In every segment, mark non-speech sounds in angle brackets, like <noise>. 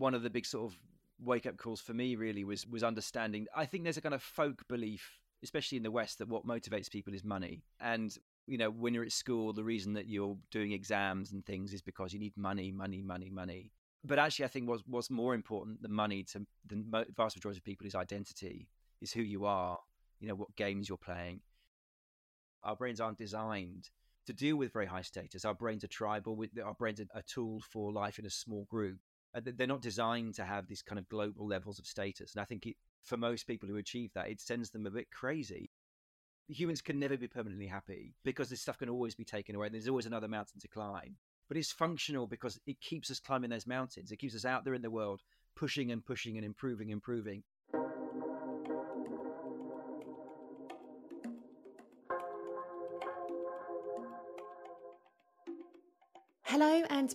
one of the big sort of wake up calls for me really was was understanding. I think there's a kind of folk belief, especially in the West, that what motivates people is money. And you know, when you're at school, the reason that you're doing exams and things is because you need money, money, money, money. But actually, I think what's, what's more important than money to the vast majority of people is identity, is who you are, you know, what games you're playing. Our brains aren't designed to deal with very high status. Our brains are tribal. Our brains are a tool for life in a small group. Uh, they're not designed to have these kind of global levels of status. And I think it, for most people who achieve that, it sends them a bit crazy. Humans can never be permanently happy because this stuff can always be taken away. There's always another mountain to climb. But it's functional because it keeps us climbing those mountains. It keeps us out there in the world, pushing and pushing and improving, improving.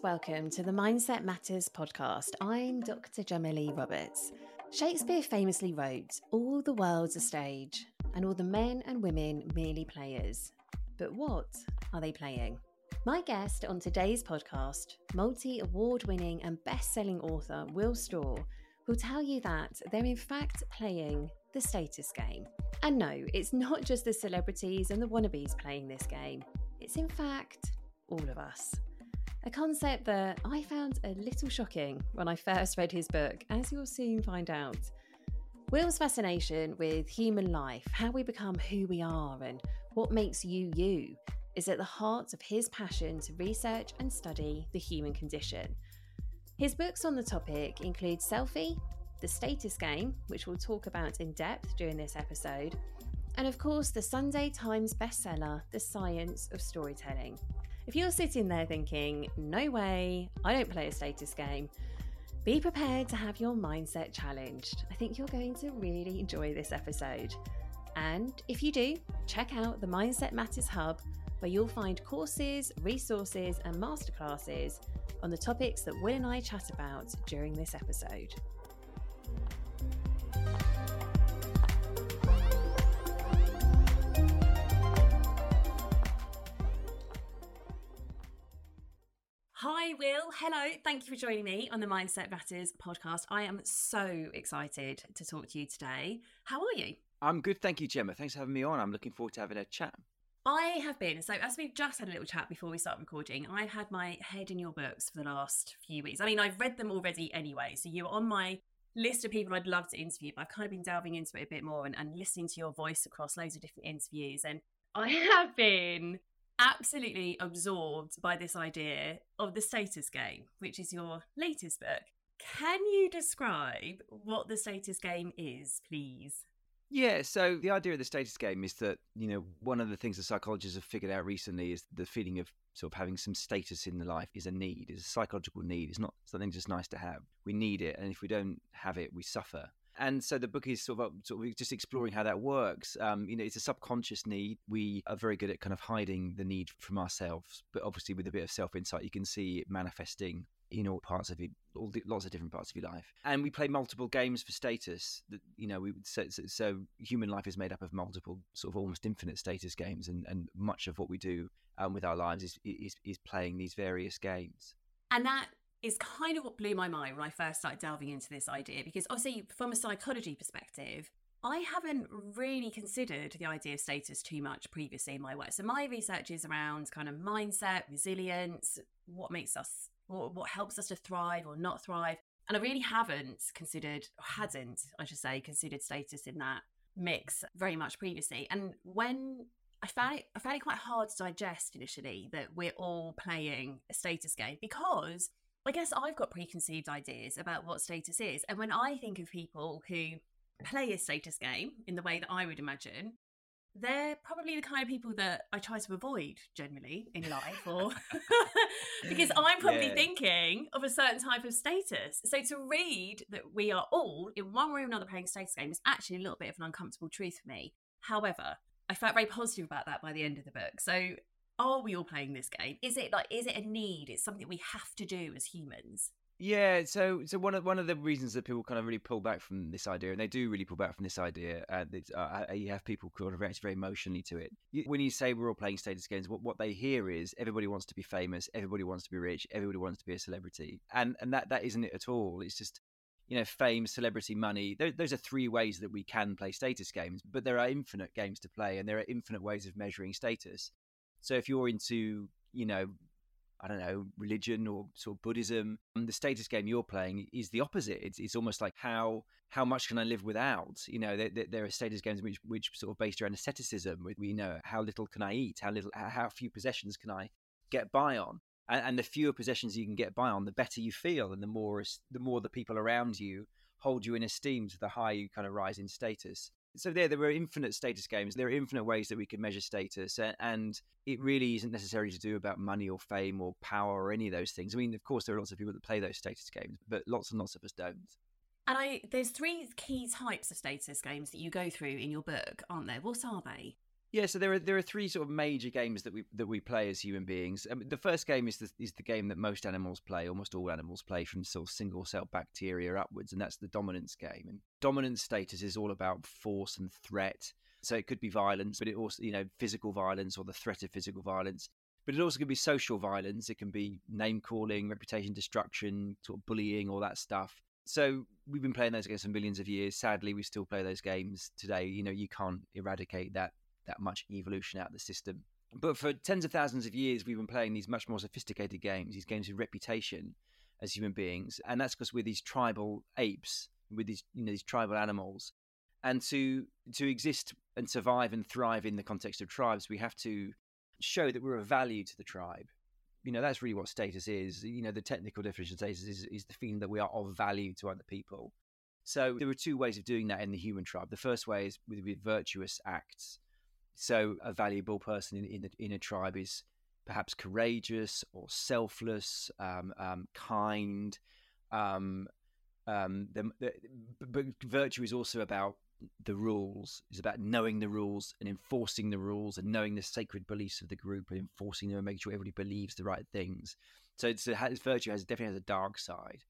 Welcome to the Mindset Matters podcast. I'm Dr. Lee Roberts. Shakespeare famously wrote, All the world's a stage, and all the men and women merely players. But what are they playing? My guest on today's podcast, multi award winning and best selling author Will Storr, will tell you that they're in fact playing the status game. And no, it's not just the celebrities and the wannabes playing this game, it's in fact all of us. A concept that I found a little shocking when I first read his book, as you'll soon find out. Will's fascination with human life, how we become who we are, and what makes you you, is at the heart of his passion to research and study the human condition. His books on the topic include Selfie, The Status Game, which we'll talk about in depth during this episode, and of course the Sunday Times bestseller, The Science of Storytelling. If you're sitting there thinking, no way, I don't play a status game, be prepared to have your mindset challenged. I think you're going to really enjoy this episode. And if you do, check out the Mindset Matters Hub, where you'll find courses, resources, and masterclasses on the topics that Will and I chat about during this episode. Hi, Will. Hello. Thank you for joining me on the Mindset Matters podcast. I am so excited to talk to you today. How are you? I'm good. Thank you, Gemma. Thanks for having me on. I'm looking forward to having a chat. I have been. So, as we've just had a little chat before we start recording, I've had my head in your books for the last few weeks. I mean, I've read them already anyway. So, you're on my list of people I'd love to interview, but I've kind of been delving into it a bit more and, and listening to your voice across loads of different interviews. And I <laughs> have been absolutely absorbed by this idea of the status game, which is your latest book. Can you describe what the status game is, please? Yeah, so the idea of the status game is that, you know, one of the things that psychologists have figured out recently is the feeling of sort of having some status in the life is a need, is a psychological need. It's not something just nice to have. We need it. And if we don't have it, we suffer and so the book is sort of sort of just exploring how that works. Um, you know, it's a subconscious need. We are very good at kind of hiding the need from ourselves, but obviously with a bit of self insight, you can see it manifesting in all parts of it, all the, lots of different parts of your life. And we play multiple games for status. That you know, we so, so, so, human life is made up of multiple sort of almost infinite status games, and and much of what we do um, with our lives is, is is playing these various games. And that is kind of what blew my mind when I first started delving into this idea because obviously from a psychology perspective, I haven't really considered the idea of status too much previously in my work. So my research is around kind of mindset, resilience, what makes us what, what helps us to thrive or not thrive. And I really haven't considered, or hadn't, I should say, considered status in that mix very much previously. And when I found it I found it quite hard to digest initially that we're all playing a status game because I guess I've got preconceived ideas about what status is. And when I think of people who play a status game in the way that I would imagine, they're probably the kind of people that I try to avoid generally in life, or <laughs> because <laughs> I'm probably yeah. thinking of a certain type of status. So to read that we are all in one way or another playing a status game is actually a little bit of an uncomfortable truth for me. However, I felt very positive about that by the end of the book. So are we all playing this game? Is it like is it a need? It's something we have to do as humans. Yeah, so so one of one of the reasons that people kind of really pull back from this idea, and they do really pull back from this idea, uh, uh, you have people kind of react very emotionally to it. When you say we're all playing status games, what, what they hear is everybody wants to be famous, everybody wants to be rich, everybody wants to be a celebrity, and and that that isn't it at all. It's just you know fame, celebrity, money. Those, those are three ways that we can play status games, but there are infinite games to play, and there are infinite ways of measuring status. So if you're into you know I don't know, religion or sort of Buddhism. Um, the status game you're playing is the opposite. It's, it's almost like how how much can I live without? You know, there, there are status games which which sort of based around asceticism. We know how little can I eat, how little, how few possessions can I get by on, and, and the fewer possessions you can get by on, the better you feel, and the more the more the people around you hold you in esteem, the higher you kind of rise in status so there there were infinite status games there are infinite ways that we can measure status and it really isn't necessarily to do about money or fame or power or any of those things i mean of course there are lots of people that play those status games but lots and lots of us don't and I, there's three key types of status games that you go through in your book, aren't there? What are they? Yeah, so there are there are three sort of major games that we that we play as human beings. Um, the first game is the, is the game that most animals play, almost all animals play from sort of single cell bacteria upwards, and that's the dominance game. And dominance status is all about force and threat. So it could be violence, but it also you know physical violence or the threat of physical violence. But it also can be social violence. It can be name calling, reputation destruction, sort of bullying, all that stuff. So we've been playing those games for millions of years. Sadly, we still play those games today. You know, you can't eradicate that that much evolution out of the system. But for tens of thousands of years, we've been playing these much more sophisticated games, these games with reputation as human beings, and that's because we're these tribal apes, with these you know these tribal animals, and to to exist and survive and thrive in the context of tribes, we have to show that we're of value to the tribe. You know that's really what status is. You know the technical definition of status is, is the feeling that we are of value to other people. So there are two ways of doing that in the human tribe. The first way is with, with virtuous acts. So a valuable person in in, in a tribe is perhaps courageous or selfless, um, um, kind. Um, um the, the, but virtue is also about the rules. It's about knowing the rules and enforcing the rules and knowing the sacred beliefs of the group and enforcing them and making sure everybody believes the right things. So it's, it's virtue has definitely has a dark side.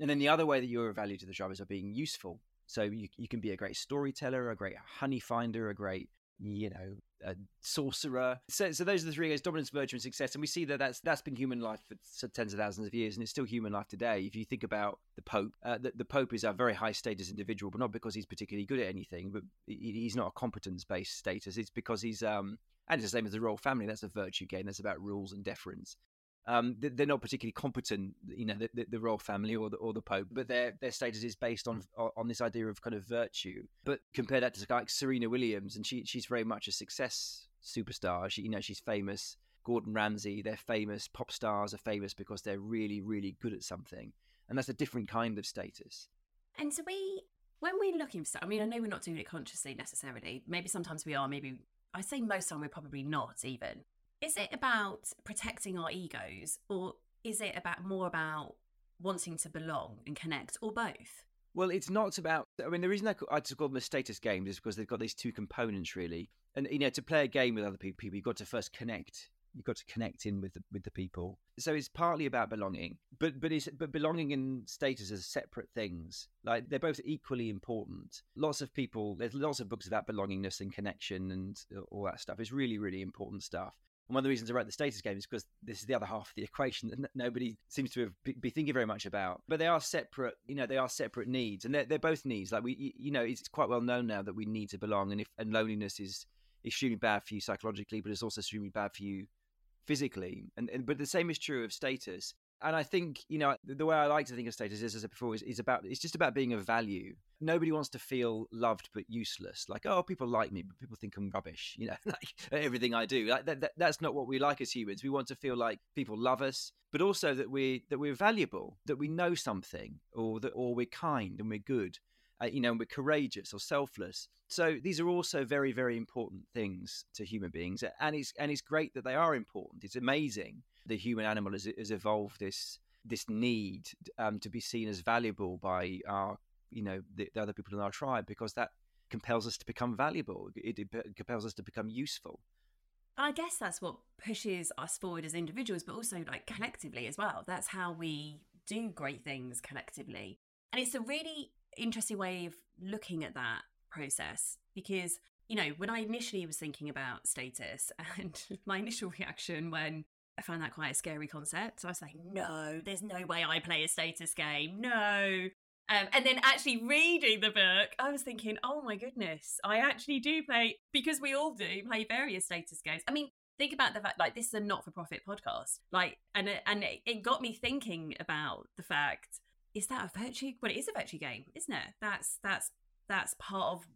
And then the other way that you're of value to the tribe is by being useful. So you, you can be a great storyteller, a great honey finder, a great you know, a sorcerer. So, so those are the three areas: dominance, virtue, and success. And we see that that's that's been human life for tens of thousands of years, and it's still human life today. If you think about the Pope, uh, the, the, Pope is a very high status individual, but not because he's particularly good at anything, but he's not a competence based status. It's because he's um, and it's the same as the royal family. That's a virtue game. That's about rules and deference. Um, they're not particularly competent, you know, the, the, the, royal family or the or the pope, but their their status is based on on this idea of kind of virtue. But compare that to like Serena Williams, and she she's very much a success superstar. She you know she's famous. Gordon Ramsay, they're famous. Pop stars are famous because they're really really good at something, and that's a different kind of status. And so we, when we're looking for stuff, I mean, I know we're not doing it consciously necessarily. Maybe sometimes we are. Maybe I say most time we're probably not even. Is it about protecting our egos or is it about more about wanting to belong and connect or both? Well, it's not about. I mean, the reason I, I call them the status games is because they've got these two components, really. And you know, to play a game with other people, you've got to first connect. You've got to connect in with the, with the people. So it's partly about belonging, but but it's but belonging and status are separate things. Like they're both equally important. Lots of people, there's lots of books about belongingness and connection and all that stuff. It's really really important stuff. One of the reasons I wrote the status game is because this is the other half of the equation that n- nobody seems to have be, be thinking very much about. But they are separate, you know, they are separate needs, and they're, they're both needs. Like we, you know, it's quite well known now that we need to belong, and if and loneliness is extremely bad for you psychologically, but it's also extremely bad for you physically. And, and but the same is true of status. And I think, you know, the way I like to think of status is, as I said before, is, is about it's just about being of value. Nobody wants to feel loved but useless. Like, oh, people like me, but people think I'm rubbish. You know, <laughs> like everything I do. Like that, that, that's not what we like as humans. We want to feel like people love us, but also that we that we're valuable, that we know something, or that or we're kind and we're good. Uh, you know, and we're courageous or selfless. So these are also very, very important things to human beings, and it's and it's great that they are important. It's amazing the human animal has, has evolved this this need um, to be seen as valuable by our you know the, the, other people in our tribe because that compels us to become valuable. It, it, compels us to become useful. I guess that's what pushes us forward as individuals but also like collectively as well. That's how we do great things collectively. And it's a really interesting way of looking at that process because, you know, when I initially was thinking about status <laughs> and my initial reaction when I found that quite a scary concept. So I was like, no, there's no way I play a status game. No. Um, and then actually reading the book, I was thinking, oh my goodness, I actually do play, because we all do, play various status games. I mean, think about the fact, like, this is a not for profit podcast. Like, and, and it got me thinking about the fact, is that a virtue? Well, it is a virtue game, isn't it? That's, that's, that's part of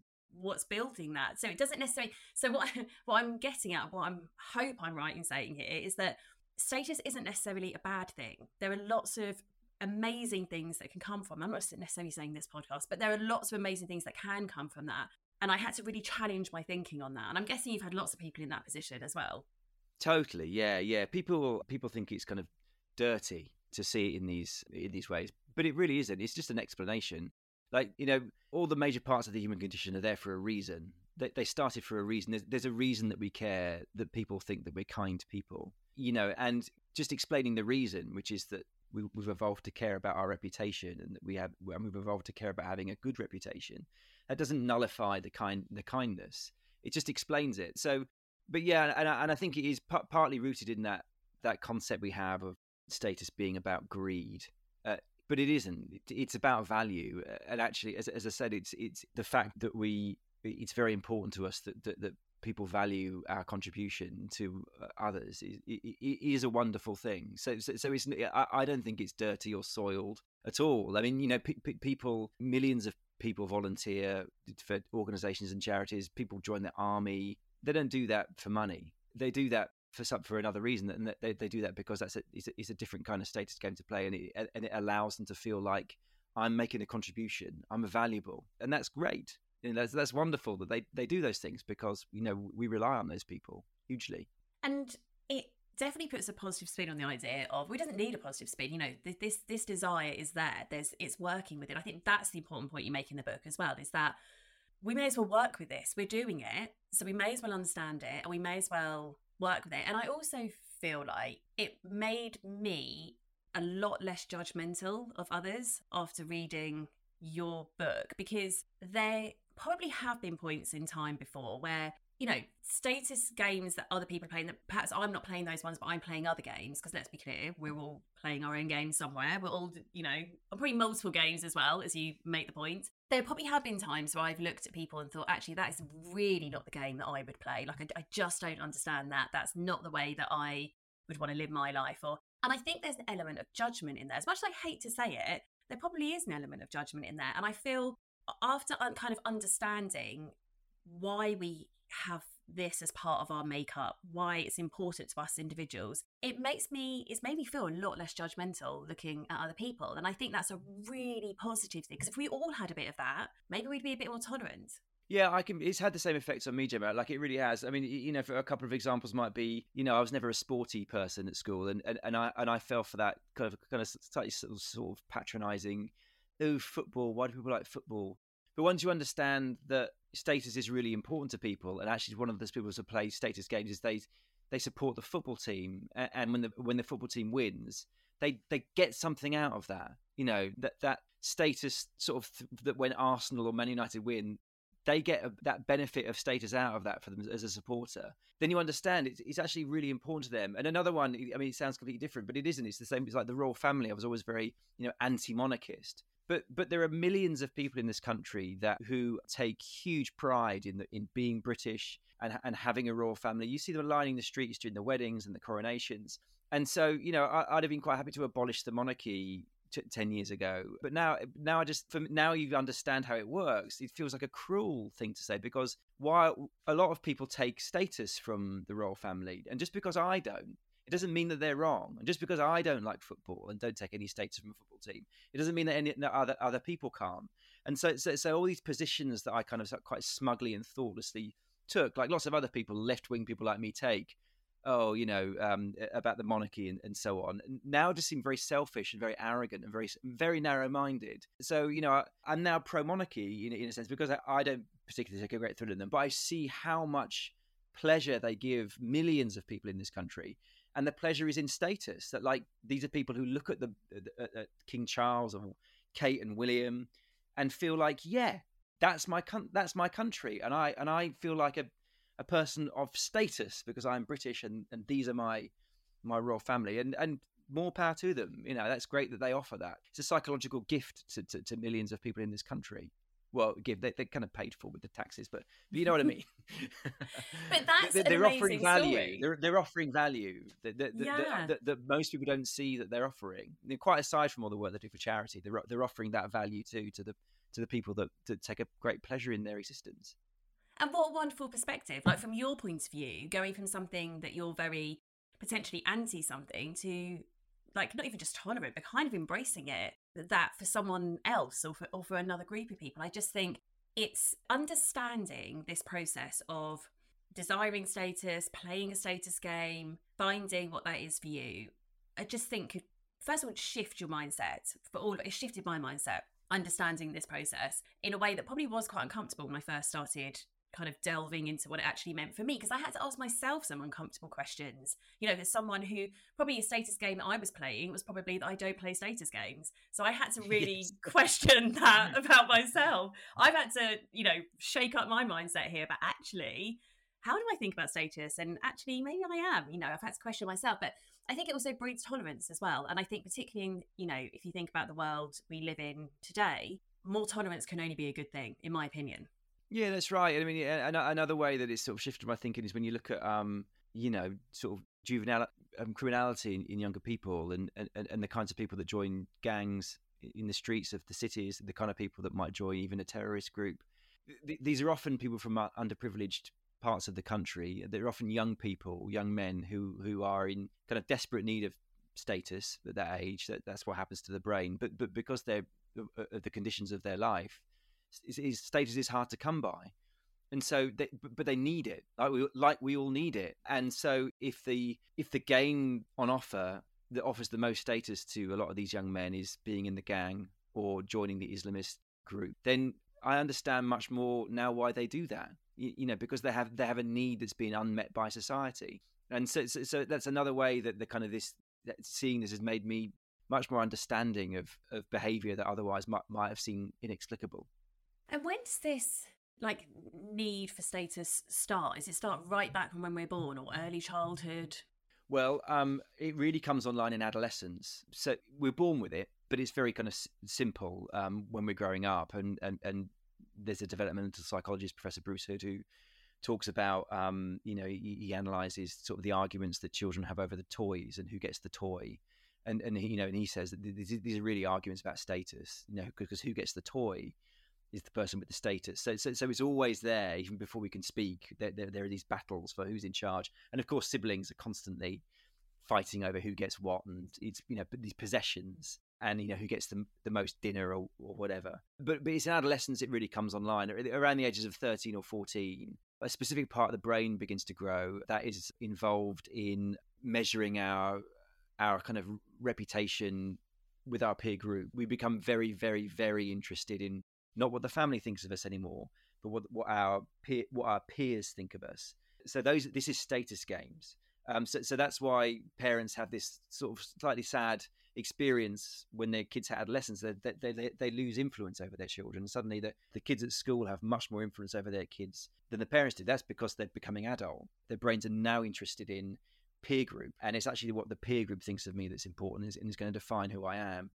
what's building that. So it doesn't necessarily. So what <laughs> what I'm getting at, what I'm hope I'm right in saying here is that status isn't necessarily a bad thing. There are lots of amazing things that can come from. I'm not necessarily saying this podcast, but there are lots of amazing things that can come from that. And I had to really challenge my thinking on that. And I'm guessing you've had lots of people in that position as well. Totally, yeah, yeah. People people think it's kind of dirty to see it in these in these ways, but it really isn't. It's just an explanation. Like you know, all the major parts of the human condition are there for a reason. They, they started for a reason. There's, there's a reason that we care. That people think that we're kind people. You know, and just explaining the reason, which is that we, have evolved to care about our reputation, and that we have, and we've evolved to care about having a good reputation. That doesn't nullify the kind, the kindness. It just explains it. So, but yeah, and I, and I think it is p- partly rooted in that that concept we have of status being about greed. Uh, but it isn't. It's about value, and actually, as, as I said, it's it's the fact that we. It's very important to us that that, that people value our contribution to uh, others is, is a wonderful thing. So, so, so it's, I, don't think it's dirty or soiled at all. I mean, you know, people, millions of people volunteer for organisations and charities. People join the army. They don't do that for money. They do that for some for another reason, and they, they do that because that's a it's, a it's, a different kind of status game to play, and it and it allows them to feel like I'm making a contribution, I'm valuable, and that's great. You know, that's that's wonderful that they they do those things because you know we rely on those people hugely. And it definitely puts a positive spin on the idea of we doesn't need a positive spin. You know, this this desire is there. There's it's working with it. I think that's the important point you make in the book as well. Is that we may as well work with this. We're doing it, so we may as well understand it, and we may as well work with it. And I also feel like it made me a lot less judgmental of others after reading your book because there probably have been points in time before where you know status games that other people are playing that perhaps i'm not playing those ones but i'm playing other games because let's be clear we're all playing our own games somewhere we're all you know i'm playing multiple games as well as you make the point there probably have been times where I've looked at people and thought, actually, that is really not the game that I would play. Like, I, I just don't understand that. That's not the way that I would want to live my life. Or, and I think there's an element of judgment in there. As much as I hate to say it, there probably is an element of judgment in there. And I feel after kind of understanding why we have this as part of our makeup, why it's important to us individuals, it makes me, it's made me feel a lot less judgmental looking at other people. And I think that's a really positive thing because if we all had a bit of that, maybe we'd be a bit more tolerant. Yeah, I can. It's had the same effects on me, Gemma. Like it really has. I mean, you know, for a couple of examples, might be, you know, I was never a sporty person at school, and and, and I and I fell for that kind of kind of slightly sort of, sort of patronising. Oh, football. Why do people like football? But once you understand that status is really important to people, and actually one of those people who play status games is they they support the football team, and when the when the football team wins, they they get something out of that. You know that that status sort of th- that when Arsenal or Man United win, they get a, that benefit of status out of that for them as a supporter. Then you understand it's, it's actually really important to them. And another one, I mean, it sounds completely different, but it isn't. It's the same. It's like the royal family. I was always very, you know, anti-monarchist, but but there are millions of people in this country that who take huge pride in the, in being British and and having a royal family. You see them lining the streets during the weddings and the coronations. And so, you know, I, would have been quite happy to abolish the monarchy t- 10 years ago but now now i just for now you understand how it works it feels like a cruel thing to say because while a lot of people take status from the royal family and just because i don't it doesn't mean that they're wrong. And just because I don't like football and don't take any status from a football team, it doesn't mean that any other other people can't. And so, so, so all these positions that I kind of quite smugly and thoughtlessly took, like lots of other people, left wing people like me, take. Oh, you know, um, about the monarchy and, and so on. Now just seem very selfish and very arrogant and very, very narrow-minded. So, you know, I, am now pro-monarchy in, in, a sense because I, I don't particularly take a great thrill in them, but I see how much pleasure they give millions of people in this country and the pleasure is in status. That like these are people who look at the at, at King Charles or Kate and William and feel like, yeah, that's my con- that's my country, and I and I feel like a a person of status because I'm British and, and these are my my royal family and and more power to them. You know, that's great that they offer that. It's a psychological gift to, to, to millions of people in this country. Well, give they, they're kind of paid for with the taxes, but, but you know what I <laughs> mean. but <laughs> that's they're, they're offering value. Story. They're, they're offering value that, that, yeah. that, that, most people don't see that they're offering. They're quite aside from all the work they do for charity, they're they're offering that value too to the to the people that, that take a great pleasure in their existence. And what a wonderful perspective, like from your point of view, going from something that you're very potentially anti something to like not even just tolerant, but kind of embracing it. That for someone else or for or for another group of people, I just think it's understanding this process of desiring status, playing a status game, finding what that is for you. I just think could first of all shift your mindset. For all it shifted my mindset understanding this process in a way that probably was quite uncomfortable when I first started kind of delving into what it actually meant for me because I had to ask myself some uncomfortable questions. You know, there's someone who probably a status game that I was playing was probably that I don't play status games. So I had to <laughs> really yes. question <laughs> that mm-hmm. about myself. I've had to, you know, shake up my mindset here, but actually, how do I think about status? And actually, maybe I am, you know, I've had to question myself. But I think it also breeds tolerance as well. And I think, particularly in, you know, if you think about the world we live in today, more tolerance can only be a good thing, in my opinion. Yeah, that's right. I mean, another way that it's sort of shifted my thinking is when you look at, um, you know, sort of juvenile um, criminality in, in, younger people and, and, and the kinds of people that join gangs in the streets of the cities, the kind of people that might join even a terrorist group. These are often people from underprivileged parts of the country. They're often young people, young men who who are in kind of desperate need of status at that age. That that's what happens to the brain. But but because they're uh, uh the conditions of their life, is, status is hard to come by. And so they, but they need it. Like we, like we all need it. And so if the if the game on offer that offers the most status to a lot of these young men is being in the gang or joining the islamist group then i understand much more now why they do that. You, you know because they have they have a need that's been unmet by society. And so, so, so that's another way that the kind of this seeing this has made me much more understanding of of behavior that otherwise might, might have seemed inexplicable and when does this like need for status start? Is it start right back from when we're born or early childhood? Well, um, it really comes online in adolescence. So we're born with it, but it's very kind of s- simple um, when we're growing up. And, and, and there's a developmental psychologist, Professor Bruce Hood, who talks about, um, you know, he, he, analyzes sort of the arguments that children have over the toys and who gets the toy. And, and you know, and he says that these, these are really arguments about status, you know, because who gets the toy is the person with the status. So, so, so it's always there, even before we can speak. There, there, there, are these battles for who's in charge, and of course, siblings are constantly fighting over who gets what, and it's you know these possessions, and you know who gets the the most dinner or, or whatever. But but it's in adolescence it really comes online around the ages of thirteen or fourteen. A specific part of the brain begins to grow that is involved in measuring our our kind of reputation with our peer group. We become very, very, very interested in not what the family thinks of us anymore, but what what our peer, what our peers think of us. So those this is status games. Um, so, so that's why parents have this sort of slightly sad experience when their kids have adolescence. They, they, they, they lose influence over their children. Suddenly the, the kids at school have much more influence over their kids than the parents do. That's because they're becoming adult. Their brains are now interested in peer group. And it's actually what the peer group thinks of me that's important and is going to define who I am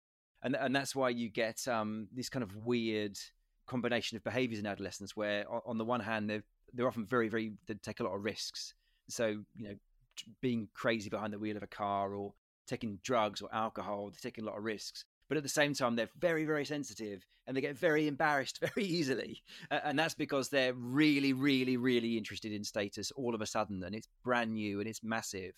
and and that's why you get um, this kind of weird combination of behaviors in adolescence where on the one hand they're they're often very very they take a lot of risks. So you know being crazy behind the wheel of a car or taking drugs or alcohol they're taking a lot of risks. But at the same time they're very very sensitive and they get very embarrassed <laughs> very easily. And that's because they're really really really interested in status all of a sudden and it's brand new and it's massive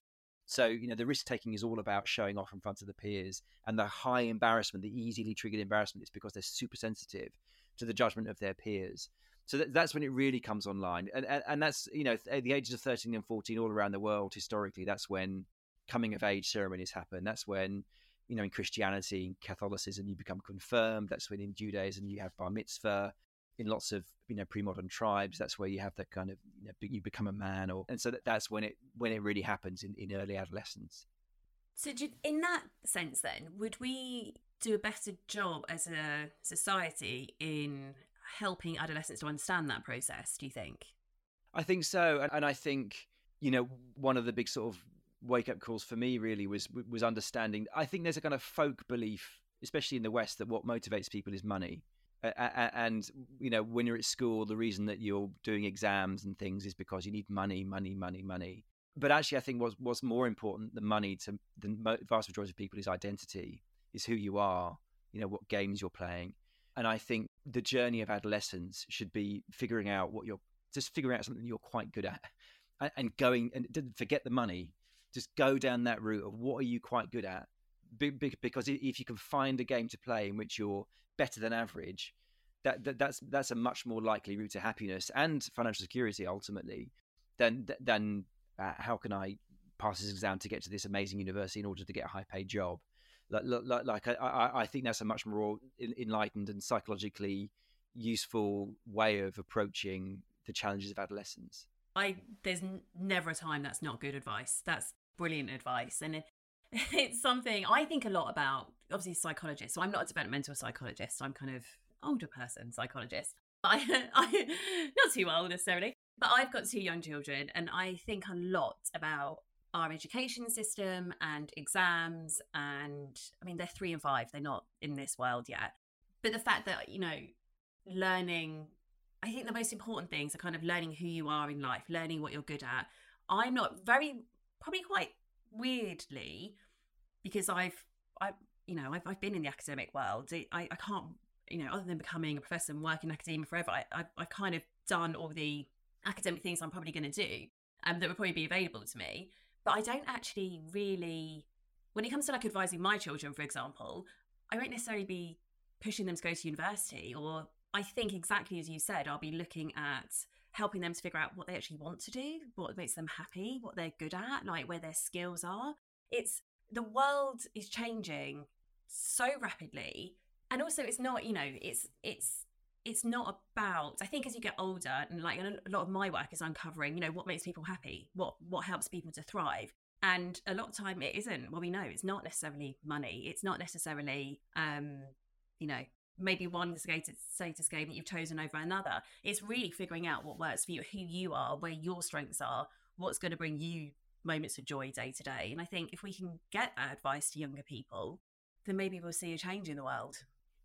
so, you know, the risk taking is all about showing off in front of the peers and the high embarrassment, the easily triggered embarrassment is because they're super sensitive to the judgment of their peers. So that, that's when it really comes online. And, and, and that's, you know, at the ages of 13 and 14 all around the world, historically, that's when coming of age ceremonies happen. That's when, you know, in Christianity, in Catholicism, you become confirmed. That's when in Judaism, you have bar mitzvah. In lots of you know pre-modern tribes that's where you have that kind of you, know, you become a man or and so that, that's when it when it really happens in, in early adolescence. So in that sense then would we do a better job as a society in helping adolescents to understand that process do you think? I think so and, and i think you know one of the big sort of wake up calls for me really was was understanding i think there's a kind of folk belief especially in the west that what motivates people is money and you know when you're at school the reason that you're doing exams and things is because you need money money money money. But actually i think what's, what's more important than money to the vast majority of people is identity is who you are you know what games you're playing. And i think the journey of adolescence should be figuring out what you're just figuring out something you're quite good at and going and forget the money. Just go down that route of what are you quite good at because if you can find a game to play in which you're better than average, that, that that's that's a much more likely route to happiness and financial security ultimately than than uh, how can I pass this exam to get to this amazing university in order to get a high paid job. Like, like, like I, I think that's a much more enlightened and psychologically useful way of approaching the challenges of adolescence. I there's never a time that's not good advice. That's brilliant advice, and <laughs> it's something I think a lot about. Obviously, psychologist. So I'm not a developmental psychologist. I'm kind of older person psychologist. <laughs> I, I not too old necessarily, but I've got two young children, and I think a lot about our education system and exams. And I mean, they're three and five; they're not in this world yet. But the fact that you know, learning. I think the most important things are kind of learning who you are in life, learning what you're good at. I'm not very, probably quite weirdly, because I've I you know I've, I've been in the academic world. I, I can't you know other than becoming a professor and working in academia forever. I, I I've kind of done all the academic things I'm probably going to do, um, that would probably be available to me. But I don't actually really, when it comes to like advising my children, for example, I won't necessarily be pushing them to go to university. Or I think exactly as you said, I'll be looking at helping them to figure out what they actually want to do, what makes them happy, what they're good at, like where their skills are. It's the world is changing so rapidly. And also it's not, you know, it's it's it's not about i think as you get older and like a lot of my work is uncovering you know what makes people happy what what helps people to thrive and a lot of time it isn't well we know it's not necessarily money it's not necessarily um you know maybe one status, game that you've chosen over another. It's really figuring out what works for you, who you are, where your strengths are, what's going to bring you moments of joy day to day. And I think if we can get that advice to younger people, then maybe we'll see a change in the world.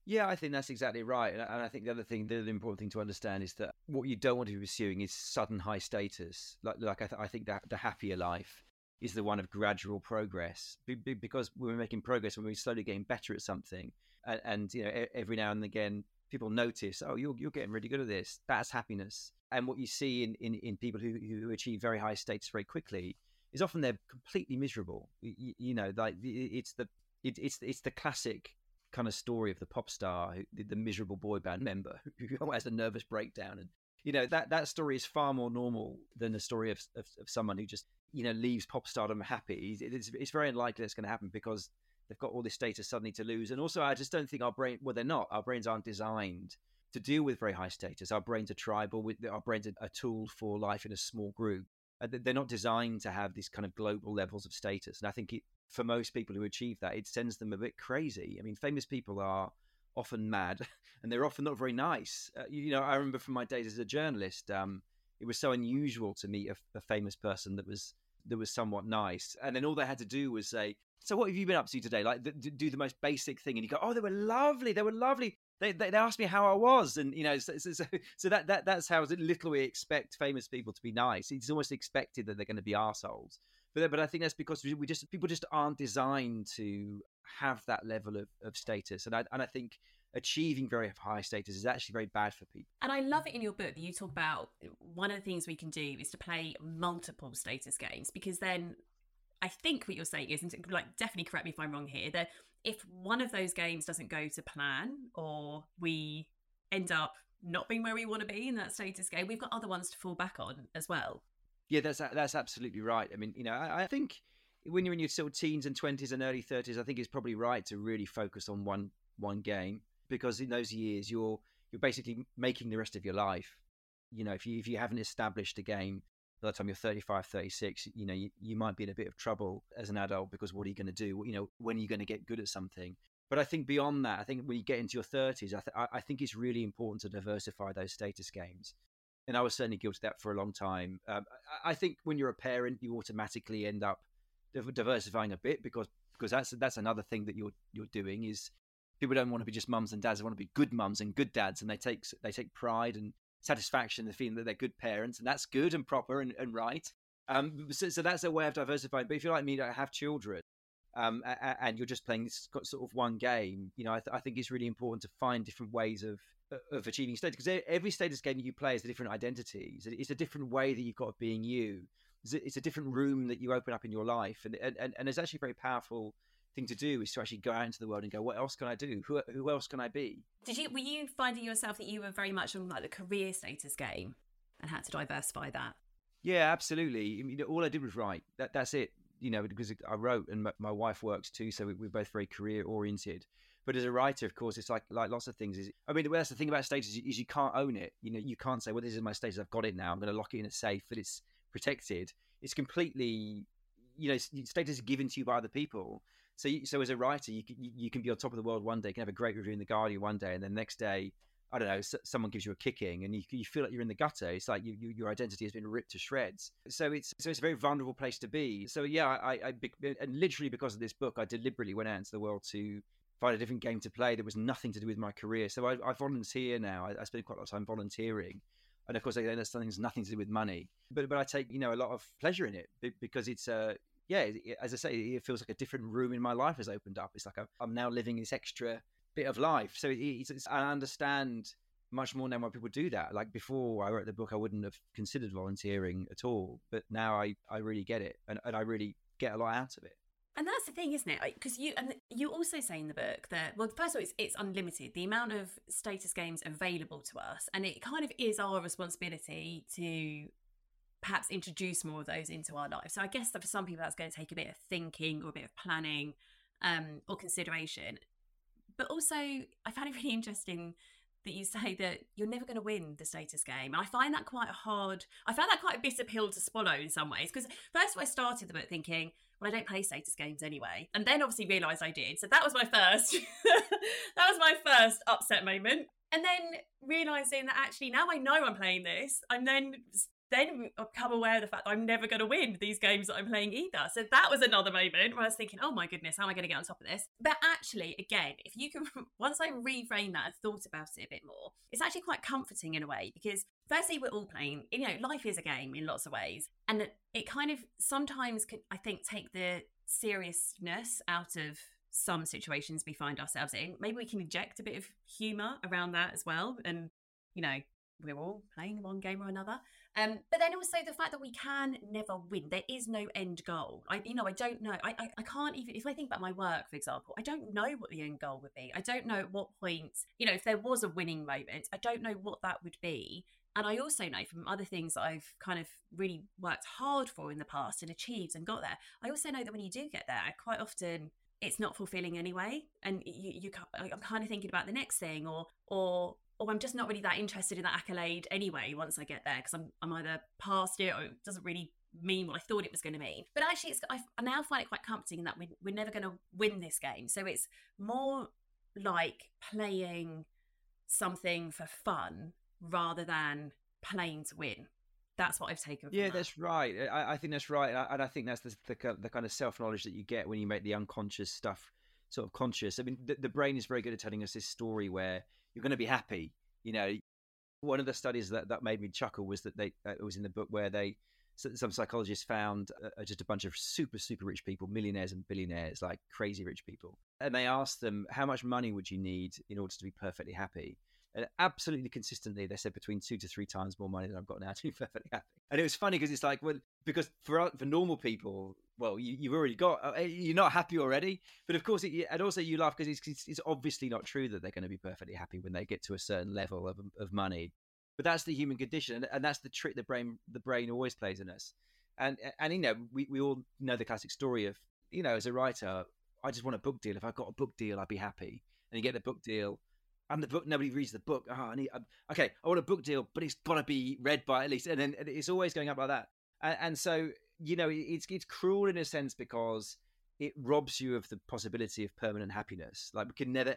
Yeah, I think that's exactly right. And I think the other thing, the other important thing to understand is that what you don't want to be pursuing is sudden high status. Like, like I, th- I think that the happier life is the one of gradual progress because we're making progress when we're slowly getting better at something. And, and you know every now and again people notice oh you're, you're getting really good at this. That's happiness. And what you see in, in, in people who, who achieve very high status very quickly is often they're completely miserable. You, you know like it's the it, it's it's the classic kind of story of the pop star the, the miserable boy band member <laughs> who has a nervous breakdown. And you know that that story is far more normal than the story of, of, of someone who just you know leaves pop stardom happy it's, it's very unlikely that's going to happen because they've got all this status suddenly to lose. And also, I just don't think our brain, well, they're not. Our brains aren't designed to deal with very high status. Our brains are tribal. Our brains are a tool for life in a small group. They're not designed to have these kind of global levels of status. And I think it, for most people who achieve that, it sends them a bit crazy. I mean, famous people are often mad <laughs> and they're often not very nice. Uh, you know, I remember from my days as a journalist, um, it was so unusual to meet a, a famous person that was that was somewhat nice. And then all they had to do was say, so what have you been up to today? Like do the most basic thing, and you go, oh, they were lovely. They were lovely. They, they, they asked me how I was, and you know, so, so, so <laughs> that, that that's how little we expect famous people to be nice. It's almost expected that they're going to be assholes. But but I think that's because we just people just aren't designed to have that level of, of status, and I and I think achieving very high status is actually very bad for people. And I love it in your book that you talk about one of the things we can do is to play multiple status games because then I think what you're saying is, and like definitely correct me if I'm wrong here, that if one of those games doesn't go to plan or we end up not being where we want to be in that status game, we've got other ones to fall back on as well. Yeah, that's that's absolutely right. I mean, you know, I, I think when you're in your sort of teens and twenties and early thirties, I think it's probably right to really focus on one one game because in those years you're you're basically making the rest of your life. You know, if you if you haven't established a game by the time you're 35, 36, you know, you, you might be in a bit of trouble as an adult because what are you going to do? You know, when are you going to get good at something? But I think beyond that, I think when you get into your 30s, I, th- I think it's really important to diversify those status games. And I was certainly guilty of that for a long time. Um, I think when you're a parent, you automatically end up diversifying a bit because because that's that's another thing that you're you're doing is people don't want to be just mums and dads; they want to be good mums and good dads, and they take they take pride and satisfaction in the feeling that they're good parents, and that's good and proper and, and right. Um, so, so that's a way of diversifying. But if you're like me, don't have children, um, and you're just playing this sort of one game, you know, I, th- I think it's really important to find different ways of of achieving status because every status game you play is a different identity. It's a different way that you've got of being you. It's a different room that you open up in your life, and and, and it's actually very powerful thing to do is to actually go out into the world and go, what else can I do? Who who else can I be? Did you were you finding yourself that you were very much on like the career status game and had to diversify that? Yeah, absolutely. I mean, all I did was write. That that's it. You know, because I wrote, and my, my wife works too, so we're both very career oriented. But as a writer, of course, it's like like lots of things. Is I mean, that's the thing about status is you can't own it. You know, you can't say, "Well, this is my status. I've got it now. I'm going to lock it in a safe, that it's protected." It's completely, you know, status is given to you by other people. So, you, so as a writer, you can, you can be on top of the world one day, you can have a great review in the Guardian one day, and then the next day, I don't know, someone gives you a kicking, and you, you feel like you're in the gutter. It's like you, you, your identity has been ripped to shreds. So it's so it's a very vulnerable place to be. So yeah, I, I and literally because of this book, I deliberately went out into the world to find a different game to play that was nothing to do with my career. So I, I volunteer now. I, I, spend quite a lot of time volunteering, and of course, that's that's nothing to do with money. But but I take you know a lot of pleasure in it because it's a yeah, as I say, it feels like a different room in my life has opened up. It's like I'm now living this extra bit of life. So it's, it's, I understand much more now why people do that. Like before I wrote the book, I wouldn't have considered volunteering at all, but now I, I really get it, and, and I really get a lot out of it. And that's the thing, isn't it? Because you and you also say in the book that well, first of all, it's, it's unlimited. The amount of status games available to us, and it kind of is our responsibility to perhaps introduce more of those into our lives. So I guess that for some people that's going to take a bit of thinking or a bit of planning um, or consideration. But also, I found it really interesting that you say that you're never going to win the status game. And I find that quite hard. I found that quite a bitter pill to swallow in some ways because first I started the book thinking, well, I don't play status games anyway, and then obviously realised I did. So that was my first. <laughs> that was my first upset moment. And then realizing that actually now I know I'm playing this, I'm then then become uh, aware of the fact that I'm never going to win these games that I'm playing either. So that was another moment where I was thinking, oh my goodness, how am I going to get on top of this? But actually, again, if you can, <laughs> once I reframe that and thought about it a bit more, it's actually quite comforting in a way because firstly, we're all playing, you know, life is a game in lots of ways. And it kind of sometimes can, I think, take the seriousness out of some situations we find ourselves in. Maybe we can inject a bit of humour around that as well. And, you know, we're all playing one game or another. Um, but then also the fact that we can never win. There is no end goal. I, you know, I don't know. I, I, I can't even. If I think about my work, for example, I don't know what the end goal would be. I don't know at what point. You know, if there was a winning moment, I don't know what that would be. And I also know from other things I've kind of really worked hard for in the past and achieved and got there. I also know that when you do get there, quite often it's not fulfilling anyway, and you, you I'm kind of thinking about the next thing, or or or I'm just not really that interested in that accolade anyway once I get there because I'm, I'm either past it or it doesn't really mean what I thought it was going to mean. But actually, it's, I, I now find it quite comforting that we, we're never going to win this game. So it's more like playing something for fun rather than playing to win. That's what I've taken. yeah, that. that's right. I, I, think that's right, and I, think that's the, the, the kind of self knowledge that you get when you make the unconscious stuff sort of conscious. I mean, the, the brain is very good at telling us this story where you're going to be happy. You know, one of the studies that, that made me chuckle was that they uh, it was in the book where they some psychologists found uh, just a bunch of super super rich people, millionaires and billionaires, like crazy rich people, and they asked them how much money would you need in order to be perfectly happy. And absolutely consistently, they said between two to three times more money than I've got now <laughs> to be perfectly happy. And it was funny because it's like, well, because for for normal people, well, you, have already got, uh, you're not happy already. But of course, it, and also you laugh because it's, it's obviously not true that they're going to be perfectly happy when they get to a certain level of, of money. But that's the human condition, and, and that's the trick the brain the brain always plays in us. And and you know, we, we all know the classic story of you know, as a writer, I just want a book deal. If I got a book deal, I'd be happy. And you get the book deal, I'm the book. Nobody reads the book. Oh, I need. Um, okay, I want a book deal, but it's got to be read by at least. And then it's always going up like that. And, and so you know, it's it's cruel in a sense because it robs you of the possibility of permanent happiness. Like we can never.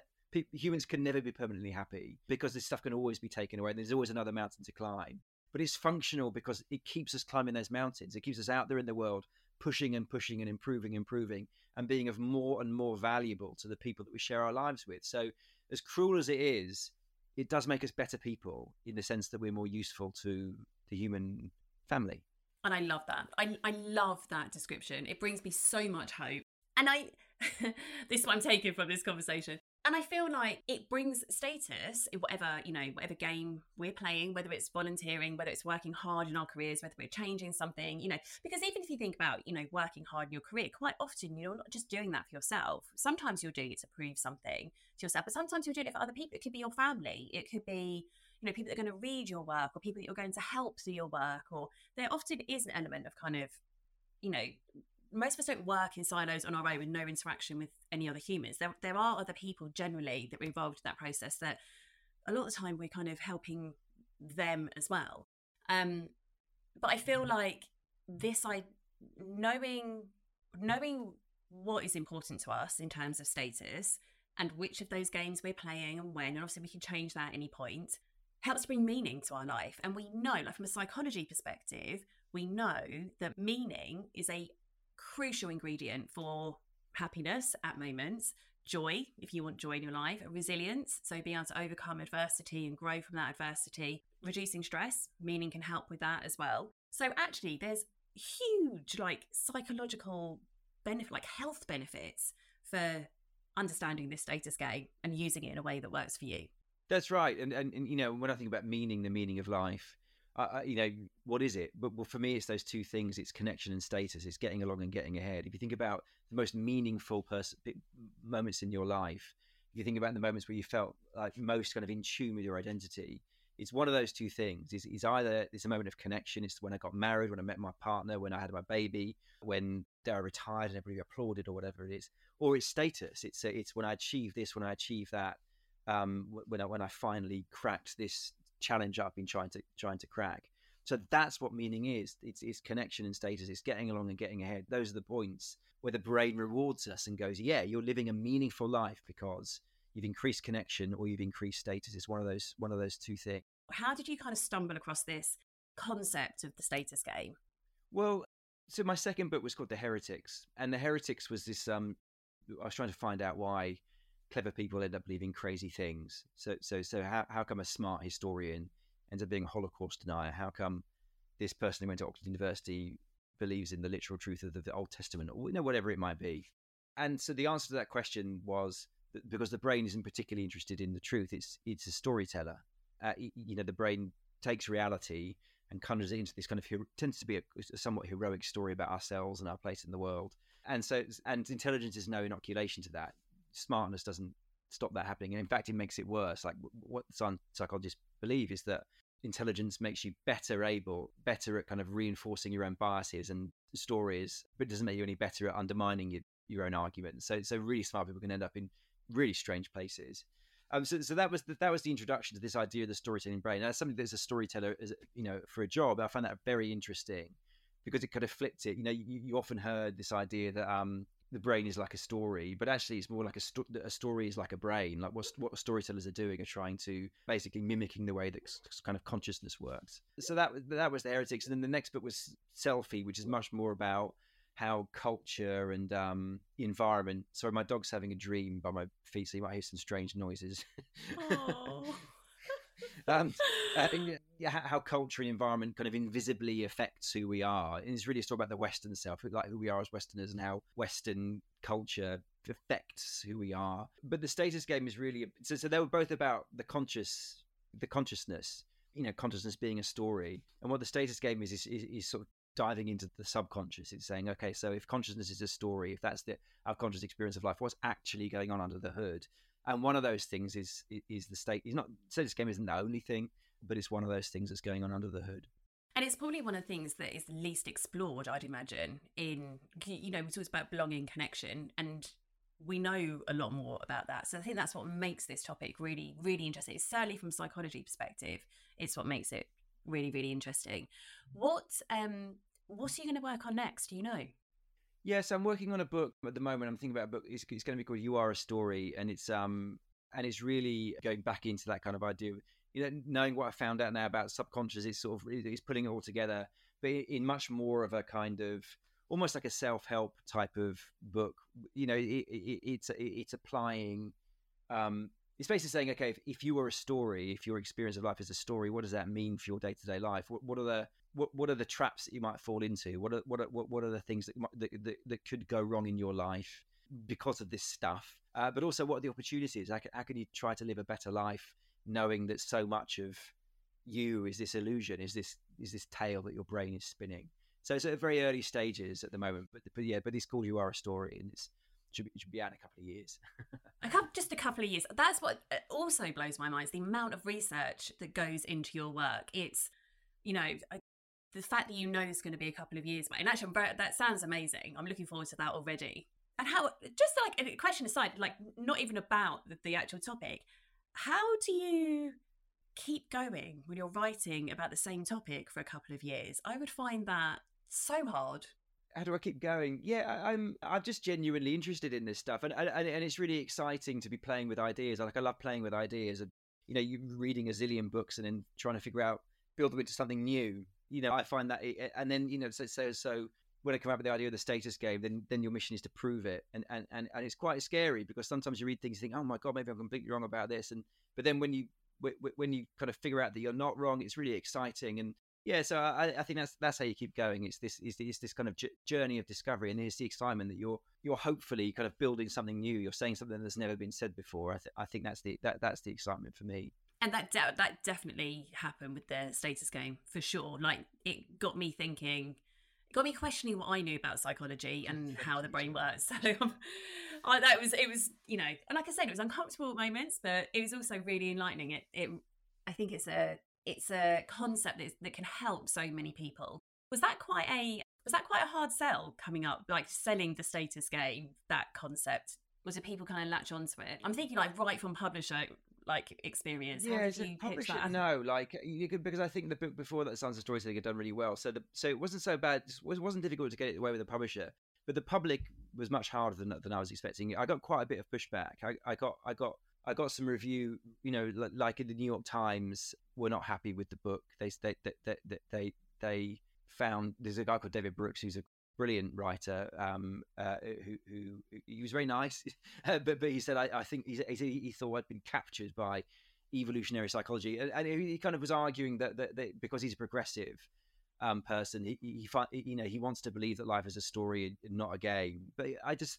Humans can never be permanently happy because this stuff can always be taken away. And there's always another mountain to climb. But it's functional because it keeps us climbing those mountains. It keeps us out there in the world, pushing and pushing and improving, improving, and being of more and more valuable to the people that we share our lives with. So as cruel as it is, it does make us better people in the sense that we're more useful to the human family. And I love that. I, I love that description. It brings me so much hope. And I, <laughs> this is what I'm taking from this conversation. And I feel like it brings status in whatever, you know, whatever game we're playing, whether it's volunteering, whether it's working hard in our careers, whether we're changing something, you know, because even if you think about, you know, working hard in your career, quite often you're not just doing that for yourself. Sometimes you're doing it to prove something to yourself, but sometimes you're doing it for other people. It could be your family. It could be, you know, people that are going to read your work or people that you're going to help through your work. Or there often is an element of kind of, you know, most of us don't work in silos on our own with no interaction with any other humans. There, there are other people generally that are involved in that process that a lot of the time we're kind of helping them as well. Um, but I feel mm-hmm. like this, I knowing knowing what is important to us in terms of status and which of those games we're playing and when, and obviously we can change that at any point, helps bring meaning to our life. And we know, like from a psychology perspective, we know that meaning is a crucial ingredient for happiness at moments, joy, if you want joy in your life, resilience, so being able to overcome adversity and grow from that adversity, reducing stress, meaning can help with that as well. So actually, there's huge like psychological benefit, like health benefits for understanding this status game and using it in a way that works for you. That's right. And, and, and you know, when I think about meaning, the meaning of life, you know, what is it? But well, for me, it's those two things: it's connection and status. It's getting along and getting ahead. If you think about the most meaningful pers- moments in your life, if you think about the moments where you felt like most kind of in tune with your identity, it's one of those two things. It's, it's either it's a moment of connection. It's when I got married, when I met my partner, when I had my baby, when I retired and everybody applauded or whatever it is, or it's status. It's it's when I achieved this, when I achieved that. Um, when I when I finally cracked this challenge I've been trying to trying to crack. So that's what meaning is. It's, it's connection and status. It's getting along and getting ahead. Those are the points where the brain rewards us and goes, "Yeah, you're living a meaningful life because you've increased connection or you've increased status." It's one of those one of those two things. How did you kind of stumble across this concept of the status game? Well, so my second book was called The Heretics, and The Heretics was this. Um, I was trying to find out why clever people end up believing crazy things. So, so, so how, how come a smart historian ends up being a Holocaust denier? How come this person who went to Oxford University believes in the literal truth of the, the Old Testament, or you know, whatever it might be? And so the answer to that question was that because the brain isn't particularly interested in the truth. It's it's a storyteller. Uh, you know, the brain takes reality and conjures it into this kind of hero- tends to be a, a somewhat heroic story about ourselves and our place in the world. And so, and intelligence is no inoculation to that smartness doesn't stop that happening. And in fact, it makes it worse. Like what some psychologists believe is that intelligence makes you better able, better at kind of reinforcing your own biases and stories, but it doesn't make you any better at undermining your, your own arguments. So, so really smart people can end up in really strange places. Um, so, so that was the, that was the introduction to this idea of the storytelling brain. As somebody that's a storyteller, as you know, for a job, I found that very interesting because it kind of flipped it. You know, you, you often heard this idea that um, the brain is like a story, but actually it's more like a, sto- a story is like a brain. Like what what storytellers are doing are trying to basically mimicking the way that kind of consciousness works. So that that was the heretics, and then the next book was Selfie, which is much more about how culture and um, environment. Sorry, my dog's having a dream by my feet, so you might hear some strange noises. <laughs> um, how culture and environment kind of invisibly affects who we are. And it's really a story about the Western self, like who we are as Westerners and how Western culture affects who we are. But the status game is really so. So they were both about the conscious, the consciousness. You know, consciousness being a story, and what the status game is is, is, is sort of diving into the subconscious. It's saying, okay, so if consciousness is a story, if that's the our conscious experience of life, what's actually going on under the hood? And one of those things is is the state. Is not status game isn't the only thing, but it's one of those things that's going on under the hood. And it's probably one of the things that is least explored, I'd imagine. In you know, we talked about belonging, connection, and we know a lot more about that. So I think that's what makes this topic really, really interesting. It's certainly from psychology perspective, it's what makes it really, really interesting. What um what are you going to work on next? Do you know? Yes, I'm working on a book at the moment. I'm thinking about a book. It's, it's going to be called "You Are a Story," and it's um and it's really going back into that kind of idea. You know, knowing what I found out now about subconscious, it's sort of it's putting it all together, but in much more of a kind of almost like a self-help type of book. You know, it, it, it's it's applying. Um, it's basically saying, okay, if, if you were a story, if your experience of life is a story, what does that mean for your day-to-day life? What, what are the what, what are the traps that you might fall into? What are what are, what are the things that, that, that, that could go wrong in your life because of this stuff? Uh, but also, what are the opportunities? How how can you try to live a better life, knowing that so much of you is this illusion, is this is this tale that your brain is spinning? So it's at very early stages at the moment, but, but yeah, but it's called "You Are a Story," and it's should be, should be out in a couple of years. a couple, just a couple of years. That's what uh, also blows my mind: is the amount of research that goes into your work. It's you know the fact that you know it's going to be a couple of years, and actually, very, that sounds amazing. I'm looking forward to that already. And how, just like a question aside, like not even about the, the actual topic, how do you keep going when you're writing about the same topic for a couple of years? I would find that so hard. How do I keep going? Yeah, I, am I'm just genuinely interested in this stuff, and, and and it's really exciting to be playing with ideas. Like I love playing with ideas, and you know, you reading a zillion books and then trying to figure out build them into something new. You know, I find that, it, and then you know, so so so when I come up with the idea of the status game, then then your mission is to prove it, and and and, and it's quite scary because sometimes you read things, and think, oh my god, maybe I'm completely wrong about this, and but then when you when you kind of figure out that you're not wrong, it's really exciting, and yeah, so I, I think that's that's how you keep going. It's this is it's this kind of journey of discovery, and here's the excitement that you're you're hopefully kind of building something new. You're saying something that's never been said before. I, th- I think that's the that that's the excitement for me. And that de- that definitely happened with the status game for sure. Like it got me thinking, it got me questioning what I knew about psychology and how the brain works. <laughs> So um, I, that was it was you know, and like I said, it was uncomfortable moments, but it was also really enlightening. It it I think it's a it's a concept that, that can help so many people. Was that quite a was that quite a hard sell coming up, like selling the status game? That concept was it people kind of latch onto it? I'm thinking like right from publisher like experience. Yeah, How did you publish it? No, like you could because I think the book before that Science of Storytelling had done really well. So the so it wasn't so bad. It wasn't difficult to get it away with the publisher, but the public was much harder than than I was expecting. I got quite a bit of pushback. I, I got I got I got some review, you know, like in the New York Times, were not happy with the book. They they they they they, they found there's a guy called David Brooks who's a brilliant writer um, uh, who, who he was very nice, <laughs> but but he said I, I think he, he thought I'd been captured by evolutionary psychology, and, and he kind of was arguing that, that, that because he's a progressive um, person, he, he, he you know he wants to believe that life is a story and not a game. But I just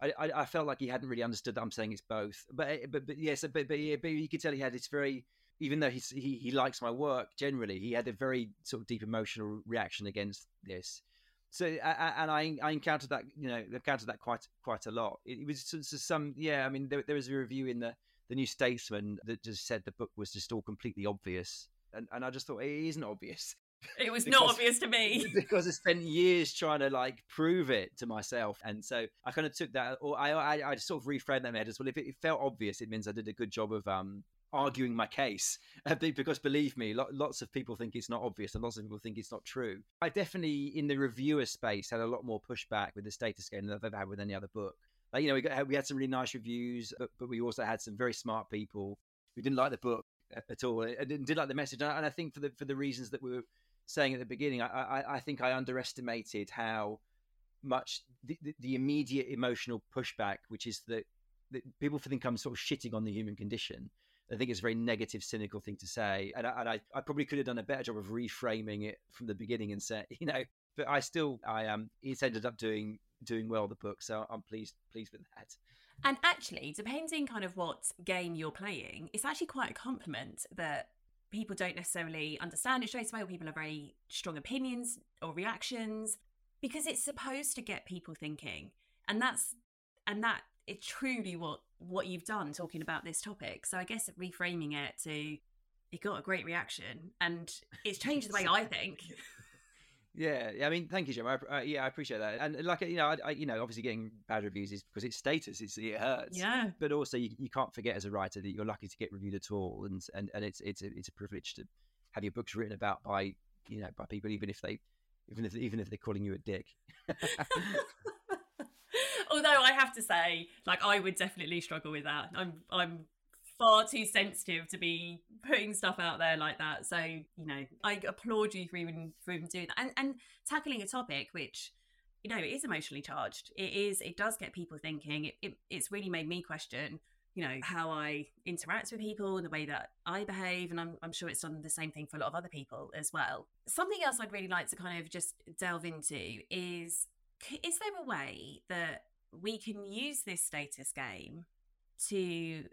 I, I, felt like he hadn't really understood that I'm saying it's both. But eh, but but yes, but but, yeah, but you could tell he had this very even though he's, he he likes my work generally, he had a very sort of deep emotional reaction against this. So and I I encountered that you know encountered that quite quite a lot. It, was some yeah. I mean there, there was a review in the the New Statesman that just said the book was just all completely obvious, and and I just thought it isn't obvious. <laughs> It was because, not obvious to me <laughs> because I spent years trying to like prove it to myself, and so I kind of took that, or I I, I sort of reframed that in my head as well. If it, felt obvious, it means I did a good job of um arguing my case uh, because believe me lots of people think it's not obvious and lots of people think it's not true i definitely in the reviewer space had a lot more pushback with the status game than i've ever had with any other book like you know we got we had some really nice reviews but, but we also had some very smart people who didn't like the book uh, at all and didn't, did like the message and i think for the for the reasons that we were saying at the beginning, I, I, I think I underestimated how much the, the, the, immediate emotional pushback, which is that, that people think I'm sort of shitting on the human condition. I think it's a very negative, cynical thing to say, and I, and I, I probably could have done a better job of reframing it from the beginning and say, <laughs> you know, but I still, I um, it's ended up doing doing well the book, so I'm pleased pleased with that. And actually, depending kind of what game you're playing, it's actually quite a compliment that people don't necessarily understand it straight away, or people have very strong opinions or reactions, because it's supposed to get people thinking, and that's and that is truly what what you've done talking about this topic. So I guess reframing it to it got a great reaction, and it's changed the way I think. Yeah, I mean, thank you, Jim. I, uh, yeah, I appreciate that. And like, you know, I, I, you know, obviously getting bad reviews is because it's status. It's it hurts. Yeah. But also, you, you can't forget as a writer that you're lucky to get reviewed at all, and and, and it's it's a, it's a privilege to have your books written about by you know by people, even if they even if even if they're calling you a dick. <laughs> Although I have to say, like, I would definitely struggle with that. I'm I'm far too sensitive to be putting stuff out there like that. So, you know, I applaud you for even for even doing that and and tackling a topic which you know is emotionally charged. It is. It does get people thinking. It, it it's really made me question. You know how I interact with people the way that I behave, and I'm, I'm sure it's done the same thing for a lot of other people as well. Something else I'd really like to kind of just delve into is: is there a way that we can use this status game to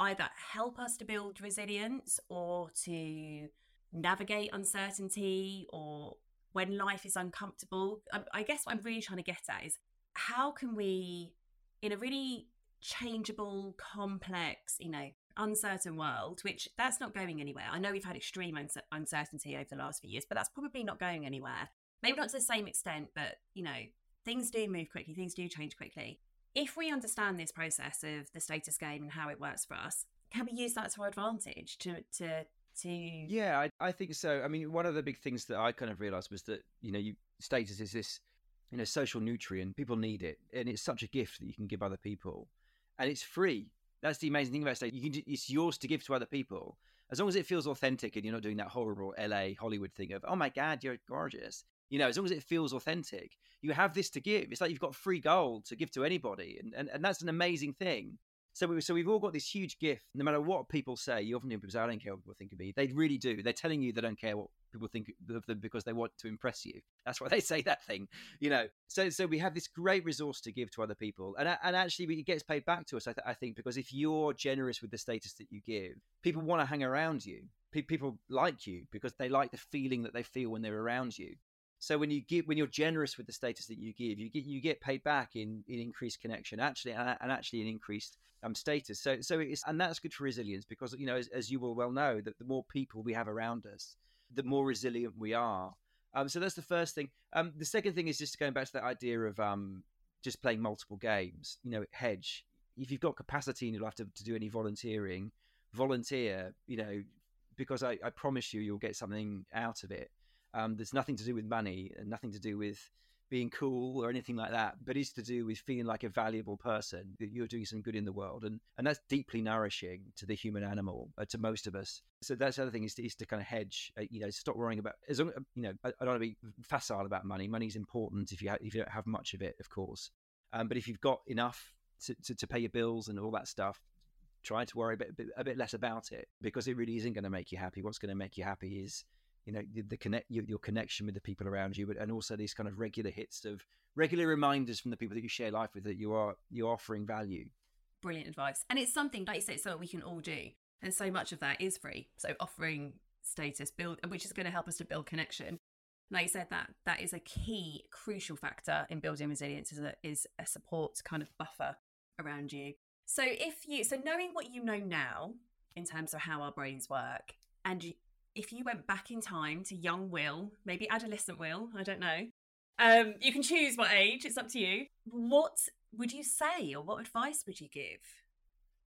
either help us to build resilience or to navigate uncertainty or when life is uncomfortable. I, guess what I'm really trying to get at is how can we, in a really changeable, complex, you know, uncertain world, which that's not going anywhere. I know we've had extreme uncertainty over the last few years, but that's probably not going anywhere. Maybe not to the same extent, but you know, things do move quickly, things do change quickly if we understand this process of the status game and how it works for us, can we use that to our advantage to to to Yeah, I, I think so. I mean, one of the big things that I kind of realized was that, you know, you status is this, you know, social nutrient. People need it. And it's such a gift that you can give other people. And it's free. That's the amazing thing about status. You can it's yours to give to other people. As long as it feels authentic and you're not doing that horrible LA Hollywood thing of, oh my God, you're gorgeous. You know, as long as it feels authentic, you have this to give. It's like you've got free gold to give to anybody, and and, and that's an amazing thing. So we so we've all got this huge gift. No matter what people say, you often hear people say, "I don't care what people think of me." They really do. They're telling you they don't care what people think of them because they want to impress you. That's why they <laughs> say that thing, you know. So so we have this great resource to give to other people, and and actually it gets paid back to us. I, th- I think because if you're generous with the status that you give, people want to hang around you. people like you because they like the feeling that they feel when they're around you. So when you give, when you're generous with the status that you give, you get you get paid back in in increased connection, actually, and, actually an increased um, status. So so it's and that's good for resilience because you know as, as you will well know that the more people we have around us, the more resilient we are. Um, so that's the first thing. Um, the second thing is just going back to that idea of um, just playing multiple games. You know, hedge. If you've got capacity and you'll have to, to do any volunteering, volunteer. You know, because I, I promise you, you'll get something out of it. Um, there's nothing to do with money and nothing to do with being cool or anything like that, but it's to do with feeling like a valuable person that you're doing some good in the world, and and that's deeply nourishing to the human animal, uh, to most of us. So that's the other thing is to, is to kind of hedge, uh, you know, stop worrying about as long, you know, I, I don't want to be facile about money. Money's important if you ha- if you don't have much of it, of course, um, but if you've got enough to, to, to pay your bills and all that stuff, try to worry a bit, a bit less about it because it really isn't going to make you happy. What's going to make you happy is you know the, the connect your, your, connection with the people around you, but and also these kind of regular hits of regular reminders from the people that you share life with that you are you're offering value. Brilliant advice, and it's something like you say, so we can all do, and so much of that is free. So offering status build, which is going to help us to build connection. Like you said, that that is a key, crucial factor in building resilience is a, is a support kind of buffer around you. So if you so knowing what you know now in terms of how our brains work, and if you went back in time to young Will, maybe adolescent Will, I don't know. Um, you can choose what age, it's up to you. What would you say or what advice would you give?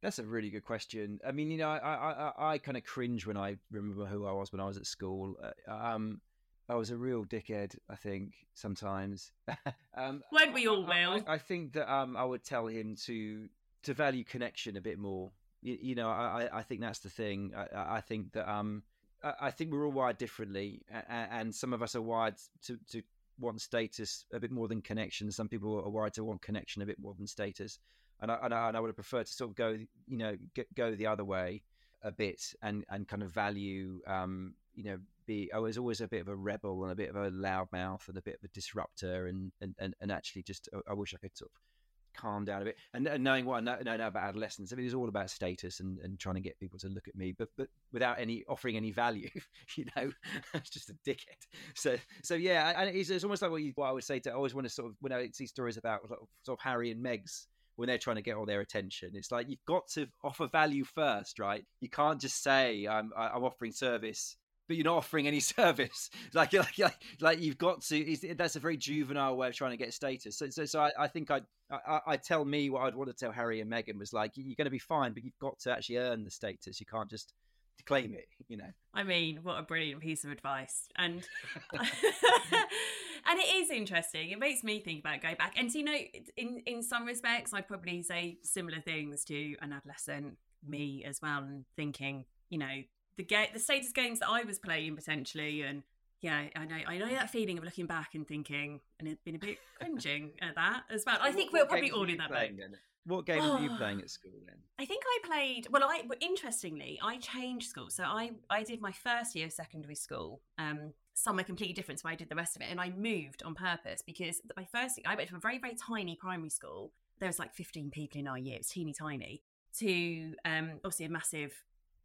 That's a really good question. I mean, you know, I I, I, I kind of cringe when I remember who I was when I was at school. Uh, um, I was a real dickhead, I think, sometimes. <laughs> um, Weren't we all, Will? I, I, think that um, I would tell him to to value connection a bit more. You, you know, I, I think that's the thing. I, I think that um, I think we're all wired differently, and some of us are wired to, to want status a bit more than connection. Some people are wired to want connection a bit more than status, and I, and I, and I would have preferred to sort of go, you know, go the other way a bit and and kind of value, um, you know, be. I was always a bit of a rebel and a bit of a loudmouth and a bit of a disruptor, and and and, and actually just I wish I could sort of calm down a bit. And, and knowing what I know, know, about adolescence, I mean, it's all about status and, and trying to get people to look at me, but but without any offering any value, <laughs> you know, <laughs> it's just a dickhead. So so yeah, and it's, it's almost like what, you, what I would say to I always want to sort of when I see stories about sort of, sort of Harry and Meg's when they're trying to get all their attention. It's like you've got to offer value first, right? You can't just say I'm I'm offering service but you're not offering any <laughs> service. Like, like, like, like you've got to. that's a very juvenile way of trying to get status. So, so, so I, I think I'd, I, I tell me what I'd want to tell Harry and Meghan was like, you're going to be fine, but you've got to actually earn the status. You can't just claim it. You know. I mean, what a brilliant piece of advice, and <laughs> and it is interesting. It makes me think about going back. And you know, in in some respects, I'd probably say similar things to an adolescent me as well, and thinking, you know, the ga- the status games that I was playing potentially, and yeah, I know I know that feeling of looking back and thinking, and it's been a bit <laughs> cringing at that as well. I think what, we're probably all in that boat. What games oh, were you <sighs> playing at school then? I think I played. Well, I interestingly, I changed school. So I I did my first year of secondary school. Um, somewhere completely different to where I did the rest of it, and I moved on purpose because my first I went from a very very tiny primary school. There was like 15 people in our year. It was teeny tiny. To um, obviously a massive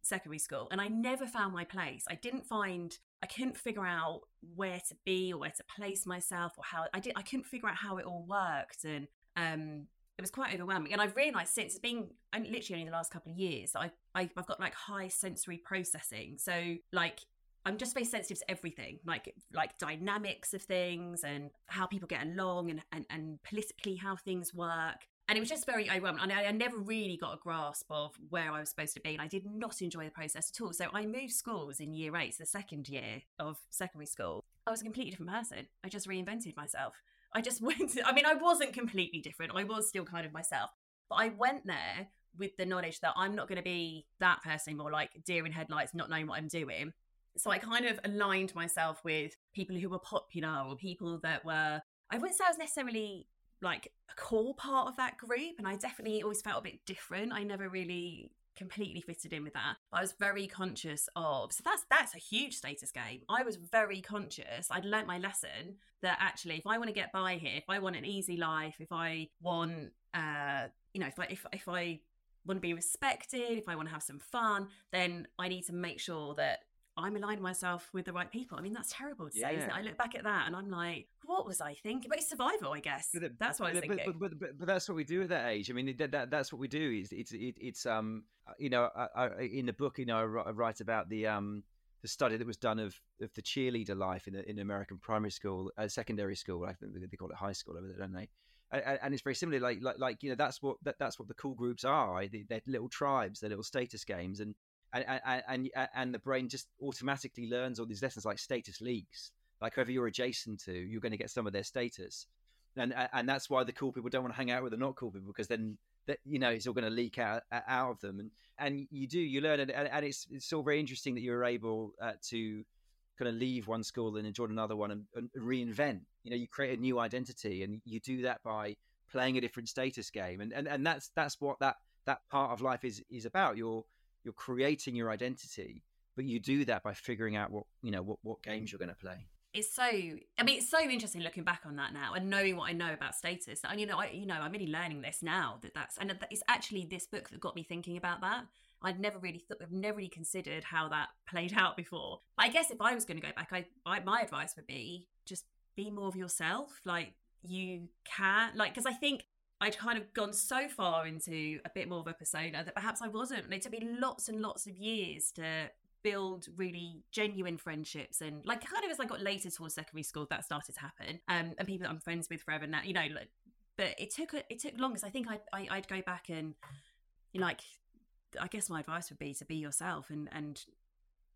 secondary school and I never found my place. I didn't find I couldn't figure out where to be or where to place myself or how I did I couldn't figure out how it all worked and um it was quite overwhelming. And I've realized since it's been literally only the last couple of years I, I I've got like high sensory processing. So like I'm just very sensitive to everything, like like dynamics of things and how people get along and, and, and politically how things work and it was just very overwhelming. And I, I, never really got a grasp of where I was supposed to be. And I did not enjoy the process at all. So I moved schools in year eight, so the second year of secondary school. I was a completely different person. I just reinvented myself. I just <laughs> went, to, I mean, I wasn't completely different. I was still kind of myself. But I went there with the knowledge that I'm not going to be that person anymore, like deer in headlights, not knowing what I'm doing. So I kind of aligned myself with people who were popular or people that were, I wouldn't say I was necessarily like a core part of that group and I definitely always felt a bit different. I never really completely fitted in with that. I was very conscious of so that's that's a huge status game. I was very conscious. I'd learnt my lesson that actually if I want to get by here, if I want an easy life, if I want uh you know, if I if if I want to be respected, if I want to have some fun, then I need to make sure that I'm aligning myself with the right people. I mean, that's terrible to yeah. say, isn't it? I look back at that and I'm like, what was I thinking? But it's survival, I guess. But, that's what I was but, thinking. But, but, but, that's what we do at that age. I mean, that, that that's what we do. Is it's it, it's um uh, you know I, I, in the book you know I write about the um the study that was done of of the cheerleader life in in American primary school, uh, secondary school. I think they call it high school over there, don't they? And, and it's very similar. Like like like you know that's what that, that's what the cool groups are. They're little tribes. They're little status games and and, and and the brain just automatically learns all these lessons like status leaks. Like whoever you're adjacent to, you're going to get some of their status, and and that's why the cool people don't want to hang out with the not cool people because then that you know it's all going to leak out out of them, and and you do you learn, and, and it's it's all very interesting that you're able uh, to kind of leave one school and join another one and, and reinvent. You know, you create a new identity, and you do that by playing a different status game, and and and that's that's what that that part of life is is about. You're you're creating your identity, but you do that by figuring out what you know what what games you're going to play. It's so I mean it's so interesting looking back on that now and knowing what I know about status. And you know I you know I'm really learning this now that that's and it's actually this book that got me thinking about that. I'd never really thought, I've never really considered how that <laughs> played out before. I guess if I was going to go back, I, I my advice would be just be more of yourself. Like you can, like because I think I'd kind of gone so far into a bit more of a persona that perhaps I wasn't. And it took me lots and lots of years to build really genuine friendships and like kind of as I got later towards secondary school that started to happen. Um, and people that I'm friends with forever now, you know, like, but it took it took long because I think I'd, I, i would go back and you know, like I guess my advice would be to be yourself and and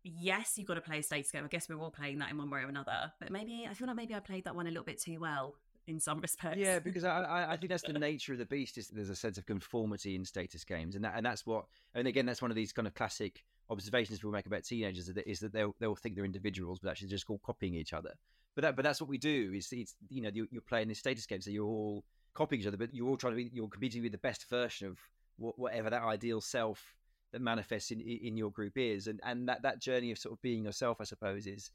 yes, you've got to play a status game. I guess we're all playing that in one way or another. But maybe I feel like maybe I played that one a little bit too well in some respects. Yeah, <laughs> because I, I think that's the nature of the beast. Is there's a sense of conformity in status games, and that and that's what. And again, that's one of these kind of classic observations people make about teenagers is that, is that they'll they'll think they're individuals, but actually just all copying each other. But that but that's what we do. Is it's you know you're, you're playing this status game, so you're all copying each other, but you're all trying to be you're competing with the best version of whatever that ideal self that manifests in in your group is, and and that that journey of sort of being yourself, I suppose, is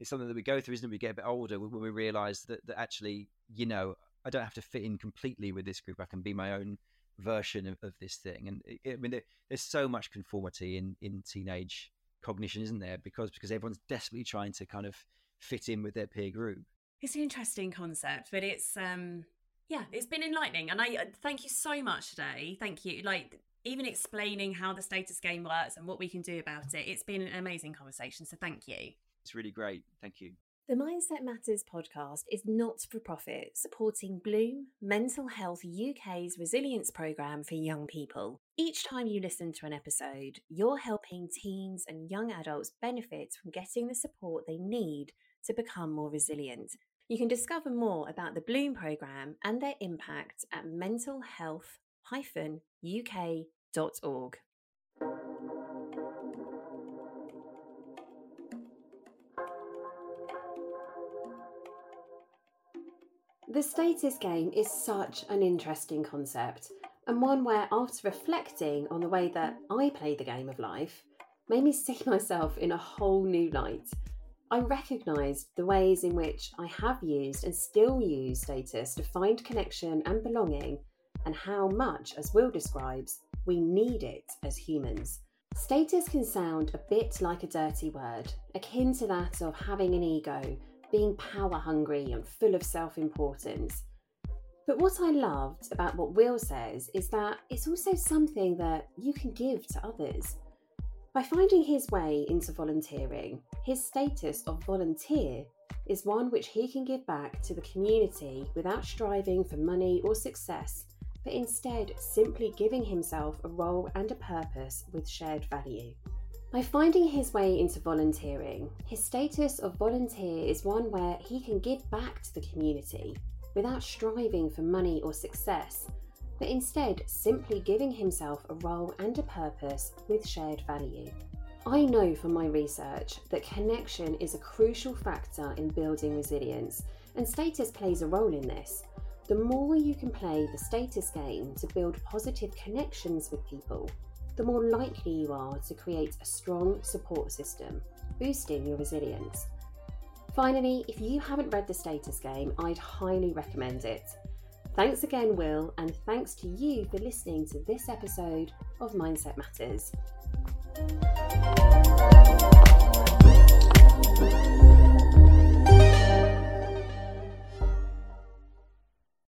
it's something that we go through, isn't it? We get a bit older when we realise that, that actually, you know, I don't have to fit in completely with this group. I can be my own version of, of this thing. And it, I mean, there, there's so much conformity in in teenage cognition, isn't there? Because because everyone's desperately trying to kind of fit in with their peer group. It's an interesting concept, but it's um yeah, it's been enlightening, and I uh, thank you so much today. Thank you. Like even explaining how the status game works and what we can do about it. It's been an amazing conversation. So thank you. It's really great. Thank you. The Mindset Matters podcast is not for profit, supporting Bloom, Mental Health UK's resilience programme for young people. Each time you listen to an episode, you're helping teens and young adults benefit from getting the support they need to become more resilient. You can discover more about the Bloom programme and their impact at mentalhealth-uk.org. The status game is such an interesting concept, and one where, after reflecting on the way that I play the game of life, made me see <laughs> myself in a whole new light. I recognised the ways in which I have used and still use status to find connection and belonging, and how much, as Will describes, we need it as humans. Status can sound a bit like a dirty word, akin to that of having an ego being power hungry and full of self importance. But what I loved about what Will says is that it's also something that you can give to others. By finding his way into volunteering, his status of volunteer is one which he can give back to the community without striving for money or success, but instead simply giving himself a role and a purpose with shared value. By finding his way into volunteering, his status of volunteer is one where he can give back to the community without striving for money or success, but instead simply giving himself a role and a purpose with shared value. I know from my research that connection is a crucial factor in building resilience, and status plays a role in this. The more you can play the status game to build positive connections with people, the more likely you are to create a strong support system, boosting your resilience. Finally, if you haven't read The Status Game, I'd highly recommend it. Thanks again, Will, and thanks to you for listening to this episode of Mindset Matters.